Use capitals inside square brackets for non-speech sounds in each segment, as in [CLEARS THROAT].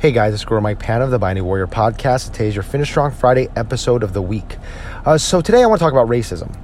Hey guys, it's Guru Mike Pan of the Binding Warrior podcast. Today is your Finish Strong Friday episode of the week. Uh, so today I want to talk about racism,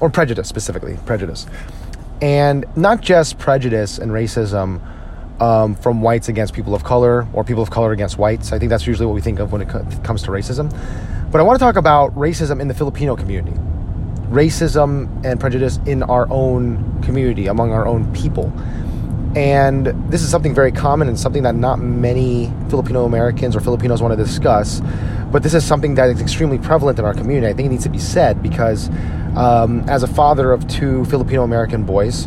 or prejudice specifically, prejudice. And not just prejudice and racism um, from whites against people of color or people of color against whites. I think that's usually what we think of when it co- comes to racism. But I want to talk about racism in the Filipino community, racism and prejudice in our own community, among our own people. And this is something very common and something that not many Filipino Americans or Filipinos want to discuss. But this is something that is extremely prevalent in our community. I think it needs to be said because, um, as a father of two Filipino American boys,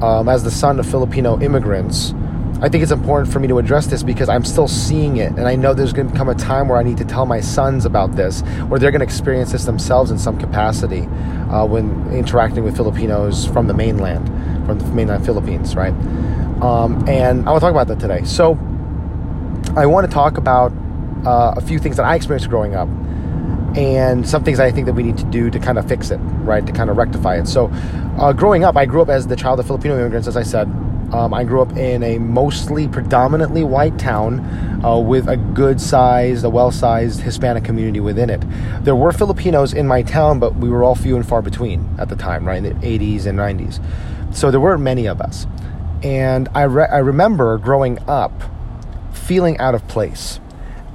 um, as the son of Filipino immigrants, I think it's important for me to address this because I'm still seeing it. And I know there's going to come a time where I need to tell my sons about this, or they're going to experience this themselves in some capacity uh, when interacting with Filipinos from the mainland, from the mainland Philippines, right? Um, and I want to talk about that today. So, I want to talk about uh, a few things that I experienced growing up and some things I think that we need to do to kind of fix it, right? To kind of rectify it. So, uh, growing up, I grew up as the child of Filipino immigrants, as I said. Um, I grew up in a mostly predominantly white town uh, with a good sized, a well sized Hispanic community within it. There were Filipinos in my town, but we were all few and far between at the time, right? In the 80s and 90s. So there weren't many of us. And I, re- I remember growing up feeling out of place.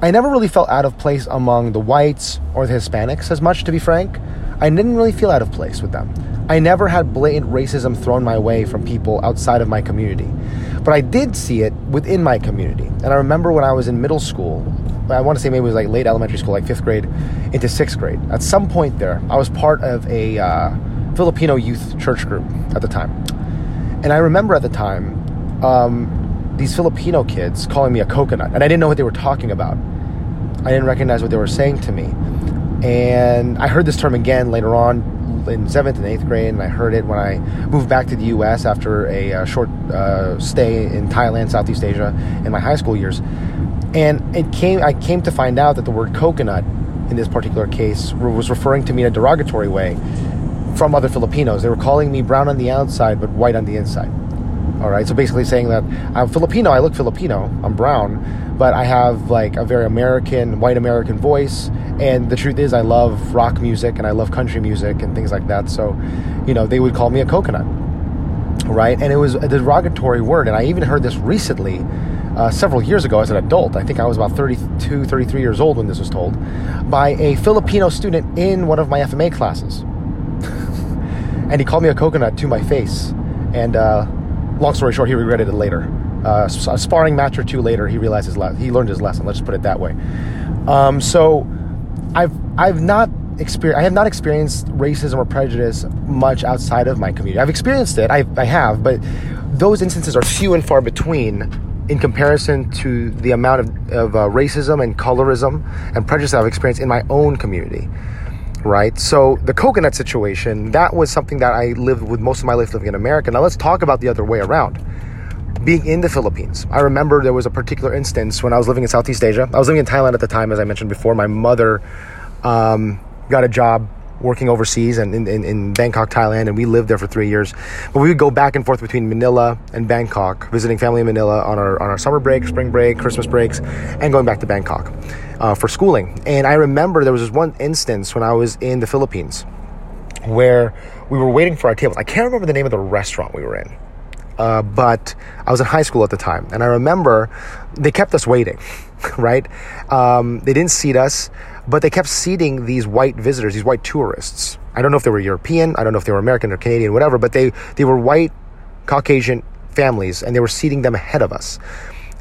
I never really felt out of place among the whites or the Hispanics as much, to be frank. I didn't really feel out of place with them. I never had blatant racism thrown my way from people outside of my community. But I did see it within my community. And I remember when I was in middle school, I want to say maybe it was like late elementary school, like fifth grade into sixth grade. At some point there, I was part of a uh, Filipino youth church group at the time. And I remember at the time um, these Filipino kids calling me a coconut. And I didn't know what they were talking about. I didn't recognize what they were saying to me. And I heard this term again later on in seventh and eighth grade, and I heard it when I moved back to the U.S. after a uh, short uh, stay in Thailand, Southeast Asia, in my high school years. And it came, I came to find out that the word coconut in this particular case was referring to me in a derogatory way from other Filipinos. They were calling me brown on the outside but white on the inside. All right, so basically saying that I'm Filipino, I look Filipino, I'm brown, but I have like a very American, white American voice. And the truth is, I love rock music and I love country music and things like that. So, you know, they would call me a coconut, right? And it was a derogatory word. And I even heard this recently, uh, several years ago as an adult. I think I was about 32, 33 years old when this was told, by a Filipino student in one of my FMA classes. [LAUGHS] and he called me a coconut to my face. And, uh, long story short, he regretted it later. Uh, a sparring match or two later, he realized his le- he learned his lesson. Let's just put it that way. Um, so, I've I've not experienced I have not experienced racism or prejudice much outside of my community. I've experienced it. I, I have, but those instances are few and far between in comparison to the amount of, of uh, racism and colorism and prejudice I've experienced in my own community right? So the coconut situation, that was something that I lived with most of my life living in America. Now let's talk about the other way around. Being in the Philippines, I remember there was a particular instance when I was living in Southeast Asia. I was living in Thailand at the time, as I mentioned before. My mother um, got a job working overseas and in, in, in, Bangkok, Thailand, and we lived there for three years. But we would go back and forth between Manila and Bangkok, visiting family in Manila on our on our summer break, spring break, Christmas breaks, and going back to Bangkok uh, for schooling. And I remember there was this one instance when I was in the Philippines where we were waiting for our tables. I can't remember the name of the restaurant we were in. Uh, but I was in high school at the time, and I remember they kept us waiting, [LAUGHS] right? Um, they didn't seat us but they kept seating these white visitors, these white tourists. I don't know if they were European, I don't know if they were American or Canadian, whatever, but they, they were white Caucasian families and they were seating them ahead of us.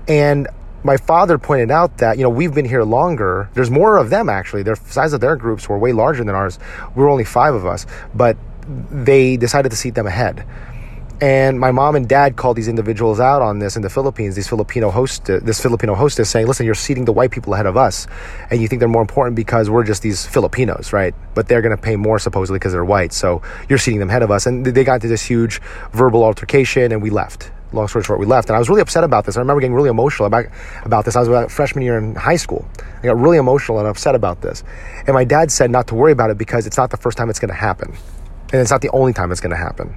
And my father pointed out that, you know, we've been here longer. There's more of them actually. The size of their groups were way larger than ours. We were only five of us, but they decided to seat them ahead. And my mom and dad called these individuals out on this in the Philippines. These Filipino host, uh, this Filipino hostess saying, "Listen, you're seating the white people ahead of us, and you think they're more important because we're just these Filipinos, right? But they're going to pay more supposedly because they're white. So you're seating them ahead of us." And they got into this huge verbal altercation, and we left. Long story short, we left, and I was really upset about this. I remember getting really emotional about about this. I was about freshman year in high school. I got really emotional and upset about this. And my dad said not to worry about it because it's not the first time it's going to happen, and it's not the only time it's going to happen.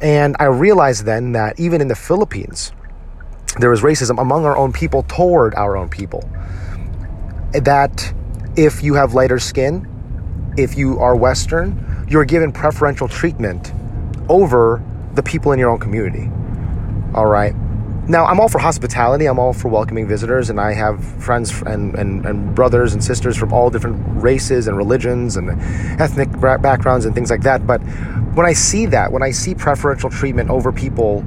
And I realized then that even in the Philippines, there is racism among our own people toward our own people. That if you have lighter skin, if you are Western, you're given preferential treatment over the people in your own community. All right. Now, I'm all for hospitality. I'm all for welcoming visitors, and I have friends and, and, and brothers and sisters from all different races and religions and ethnic backgrounds and things like that. But when I see that, when I see preferential treatment over people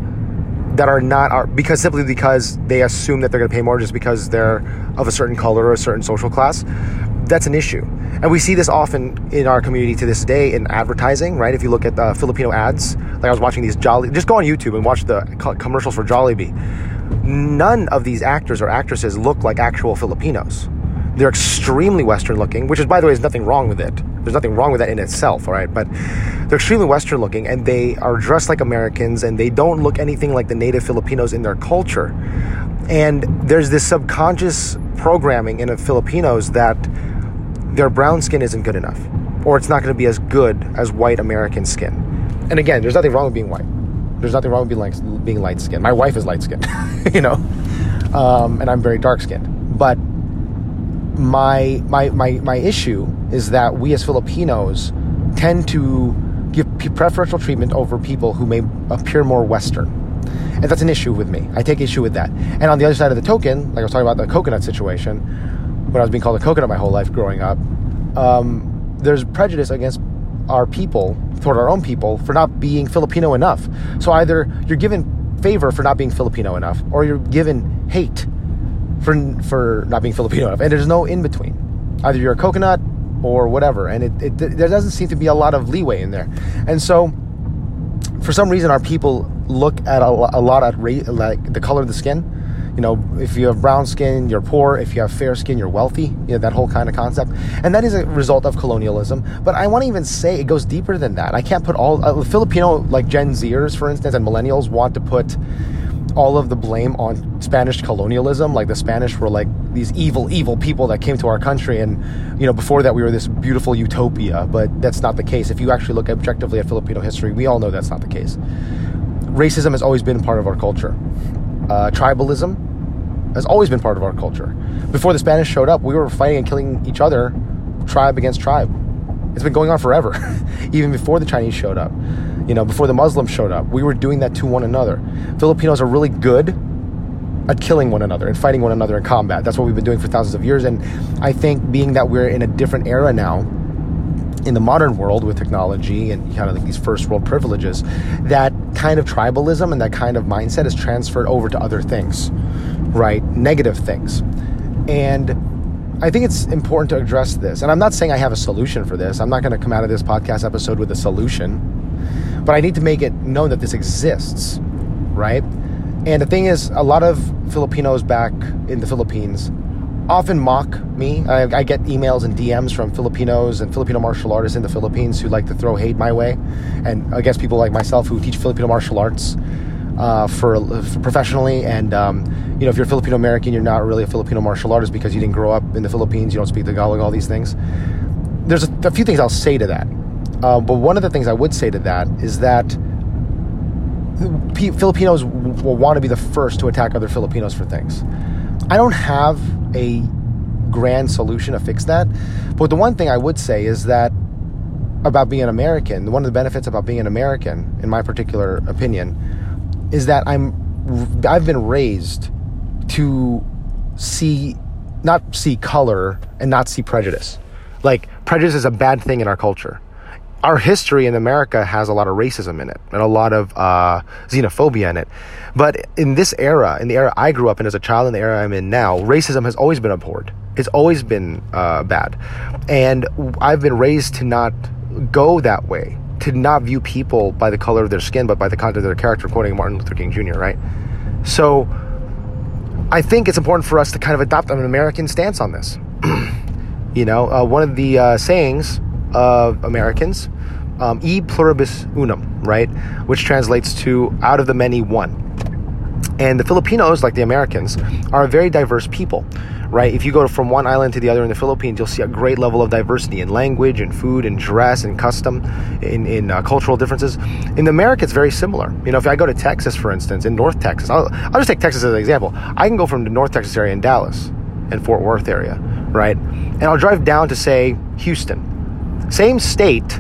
that are not are because simply because they assume that they're going to pay more just because they're of a certain color or a certain social class, that's an issue. And we see this often in our community to this day in advertising, right? If you look at the Filipino ads, like I was watching these Jolly, just go on YouTube and watch the commercials for Jollibee. None of these actors or actresses look like actual Filipinos. They're extremely Western looking, which is, by the way, is nothing wrong with it. There's nothing wrong with that in itself, all right? But they're extremely Western looking and they are dressed like Americans and they don't look anything like the native Filipinos in their culture. And there's this subconscious programming in Filipinos that their brown skin isn't good enough, or it's not going to be as good as white American skin. And again, there's nothing wrong with being white. There's nothing wrong with being being light skinned. My wife is light skinned, [LAUGHS] you know, um, and I'm very dark skinned. But my my my my issue is that we as Filipinos tend to give preferential treatment over people who may appear more Western. And that's an issue with me. I take issue with that. And on the other side of the token, like I was talking about the coconut situation, when I was being called a coconut my whole life growing up, um, there's prejudice against our people, toward our own people, for not being Filipino enough. So either you're given favor for not being Filipino enough, or you're given hate for for not being Filipino enough, and there's no in between. Either you're a coconut or whatever, and it, it there doesn't seem to be a lot of leeway in there. And so, for some reason, our people look at a, a lot at ra- like the color of the skin you know, if you have brown skin, you're poor. If you have fair skin, you're wealthy. You know, that whole kind of concept. And that is a result of colonialism. But I want to even say it goes deeper than that. I can't put all uh, Filipino, like Gen Zers, for instance, and millennials want to put all of the blame on Spanish colonialism. Like the Spanish were like these evil, evil people that came to our country. And, you know, before that, we were this beautiful utopia. But that's not the case. If you actually look objectively at Filipino history, we all know that's not the case. Racism has always been part of our culture. Uh, tribalism has always been part of our culture. Before the Spanish showed up, we were fighting and killing each other, tribe against tribe. It's been going on forever, [LAUGHS] even before the Chinese showed up. You know, before the Muslims showed up, we were doing that to one another. Filipinos are really good at killing one another and fighting one another in combat. That's what we've been doing for thousands of years. And I think being that we're in a different era now, in the modern world with technology and kind of like these first world privileges, that kind of tribalism and that kind of mindset is transferred over to other things right? Negative things. And I think it's important to address this. And I'm not saying I have a solution for this. I'm not going to come out of this podcast episode with a solution. But I need to make it known that this exists, right? And the thing is, a lot of Filipinos back in the Philippines often mock me. I, I, get emails and DMs from Filipinos and Filipino martial artists in the Philippines who like to throw hate my way, and I guess people like myself who teach Filipino martial arts uh, for, for, professionally. And um, you know, if you're Filipino American, you're not really a Filipino martial artist because you didn't grow up in the Philippines. You don't speak Tagalog. All these things. There's a, a few things I'll say to that. Uh, but one of the things I would say to that is that P- Filipinos will want to be the first to attack other Filipinos for things. I don't have a grand solution to fix that. But the one thing I would say is that about being an American, one of the benefits about being an American, in my particular opinion, is that I'm I've been raised to see not see color and not see prejudice. Like prejudice is a bad thing in our culture. Our history in America has a lot of racism in it and a lot of uh, xenophobia in it. But in this era, in the era I grew up in as a child, in the era I'm in now, racism has always been abhorred. It's always been uh, bad, and I've been raised to not go that way to not view people by the color of their skin, but by the content of their character, quoting Martin Luther King Jr., right? So I think it's important for us to kind of adopt an American stance on this. [CLEARS THROAT] you know, uh, one of the uh, sayings of Americans, um, e pluribus unum, right? Which translates to out of the many, one. And the Filipinos, like the Americans, are a very diverse people, right? If you go from one island to the other in the Philippines, you'll see a great level of diversity in language and food and dress and custom, in, in uh, cultural differences. In America, it's very similar. You know, if I go to Texas, for instance, in North Texas, I'll, I'll just take Texas as an example. I can go from the North Texas area in Dallas and Fort Worth area, right? And I'll drive down to, say, Houston. Same state,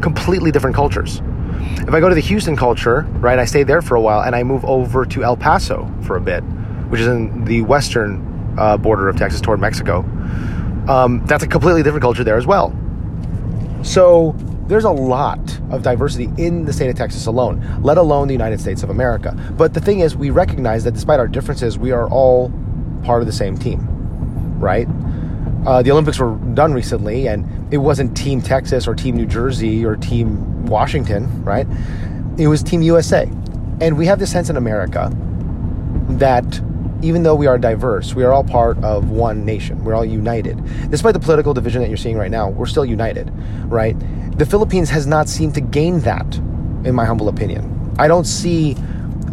completely different cultures. If I go to the Houston culture, right, I stay there for a while and I move over to El Paso for a bit, which is in the western uh, border of Texas toward Mexico. Um, that's a completely different culture there as well. So there's a lot of diversity in the state of Texas alone, let alone the United States of America. But the thing is, we recognize that despite our differences, we are all part of the same team, right? Uh, the Olympics were done recently, and it wasn't Team Texas or Team New Jersey or Team Washington, right? It was Team USA. And we have this sense in America that even though we are diverse, we are all part of one nation. We're all united. Despite the political division that you're seeing right now, we're still united, right? The Philippines has not seemed to gain that, in my humble opinion. I don't see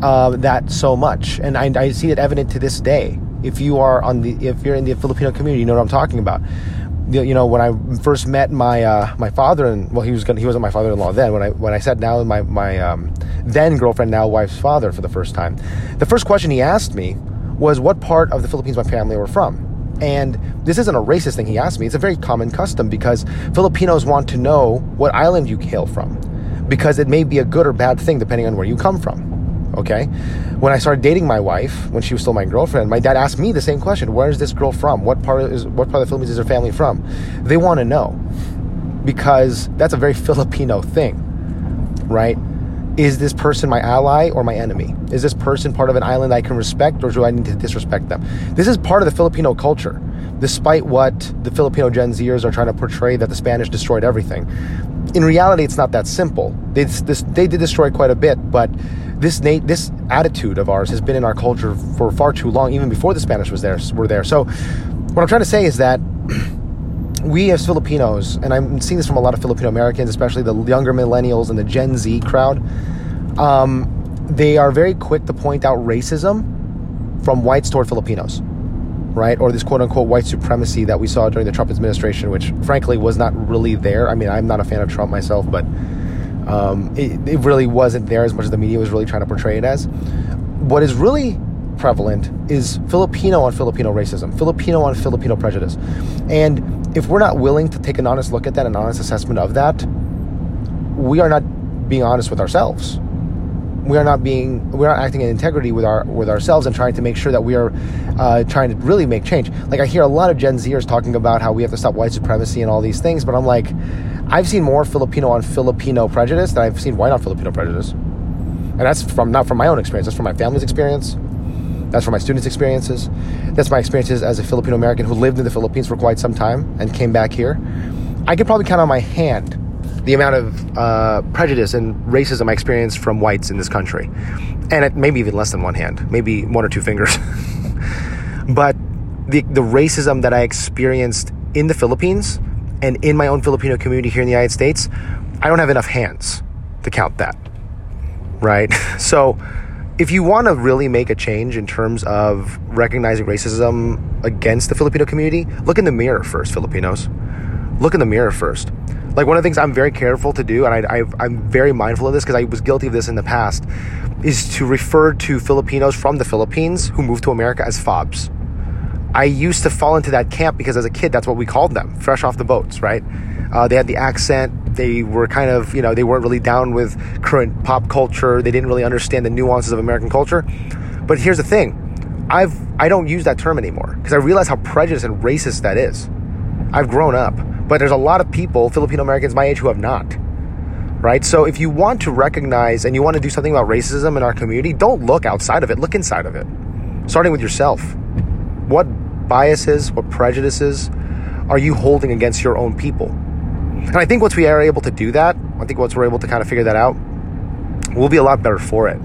uh, that so much, and I, I see it evident to this day. If you are on the, if you're in the Filipino community, you know what I'm talking about you know when I first met my uh, my father and well he was gonna, he wasn't my father-in-law then when I when I sat down with my my um, then girlfriend now wife's father for the first time the first question he asked me was what part of the Philippines my family were from. And this isn't a racist thing he asked me. It's a very common custom because Filipinos want to know what island you hail from because it may be a good or bad thing depending on where you come from. Okay? When I started dating my wife, when she was still my girlfriend, my dad asked me the same question. Where is this girl from? What part is, what part of the Philippines is her family from? They want to know because that's a very [LAUGHS] Filipino thing, right? is this person my ally or my enemy? Is this person part of an island I can respect or do I need to disrespect them? This is part of the Filipino culture, despite what the Filipino Gen Zers are trying to portray that the Spanish destroyed everything. In reality, it's not that simple. They, this, they did destroy quite a bit, but this this attitude of ours has been in our culture for far too long, even before the Spanish was there were there. So, what I'm trying to say is that [CLEARS THROAT] we as Filipinos, and I'm seeing this from a lot of Filipino Americans, especially the younger millennials and the Gen Z crowd, um, they are very quick to point out racism from whites toward Filipinos, right? Or this quote unquote white supremacy that we saw during the Trump administration, which frankly was not really there. I mean, I'm not a fan of Trump myself, but um, it, it really wasn't there as much as the media was really trying to portray it as. What is really prevalent is Filipino on Filipino racism, Filipino on Filipino prejudice. And if we're not willing to take an honest look at that, an honest assessment of that, we are not being honest with ourselves. We are not being, we are not acting in integrity with our with ourselves and trying to make sure that we are uh, trying to really make change. Like I hear a lot of Gen Zers talking about how we have to stop white supremacy and all these things, but I'm like, I've seen more Filipino on Filipino prejudice than I've seen white on Filipino prejudice, and that's from not from my own experience. That's from my family's experience that's from my students' experiences. That's my experiences as a Filipino American who lived in the Philippines for quite some time and came back here. I could probably count on my hand the amount of uh, prejudice and racism I experienced from whites in this country. And it, maybe even less than one hand, maybe one or two fingers. [LAUGHS] but the, the racism that I experienced in the Philippines and in my own Filipino community here in the United States, I don't have enough hands to count that. Right? [LAUGHS] So, if you want to really make a change in terms of recognizing racism against the Filipino community, look in the mirror first, Filipinos. Look in the mirror first. Like one of the things I'm very careful to do, and I, am very mindful of this because I was guilty of this in the past, is to refer to Filipinos from the Philippines who moved to America as fobs. I used to fall into that camp because as a kid, that's what we called them, fresh off the boats, right? Uh, they had the accent. They were kind of, you know, they weren't really down with current pop culture. They didn't really understand the nuances of American culture. But here's the thing I've, I don't use that term anymore because I realize how prejudiced and racist that is. I've grown up. But there's a lot of people, Filipino Americans my age, who have not. Right? So if you want to recognize and you want to do something about racism in our community, don't look outside of it, look inside of it. Starting with yourself. What biases, what prejudices are you holding against your own people? And I think once we are able to do that, I think once we're able to kind of figure that out, we'll be a lot better for it.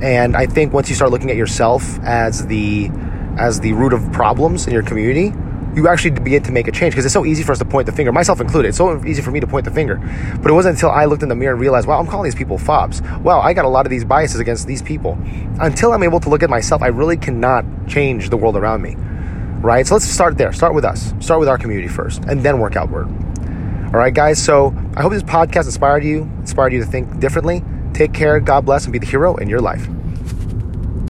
And I think once you start looking at yourself as the as the root of problems in your community, you actually begin to make a change because it's so easy for us to point the finger, myself included. It's so easy for me to point the finger. But it wasn't until I looked in the mirror and realized, wow, I'm calling these people fobs. Wow, I got a lot of these biases against these people. Until I'm able to look at myself, I really cannot change the world around me. Right? So let's start there. Start with us. Start with our community first, and then work outward. All right, guys. So I hope this podcast inspired you, inspired you to think differently. Take care. God bless, and be the hero in your life.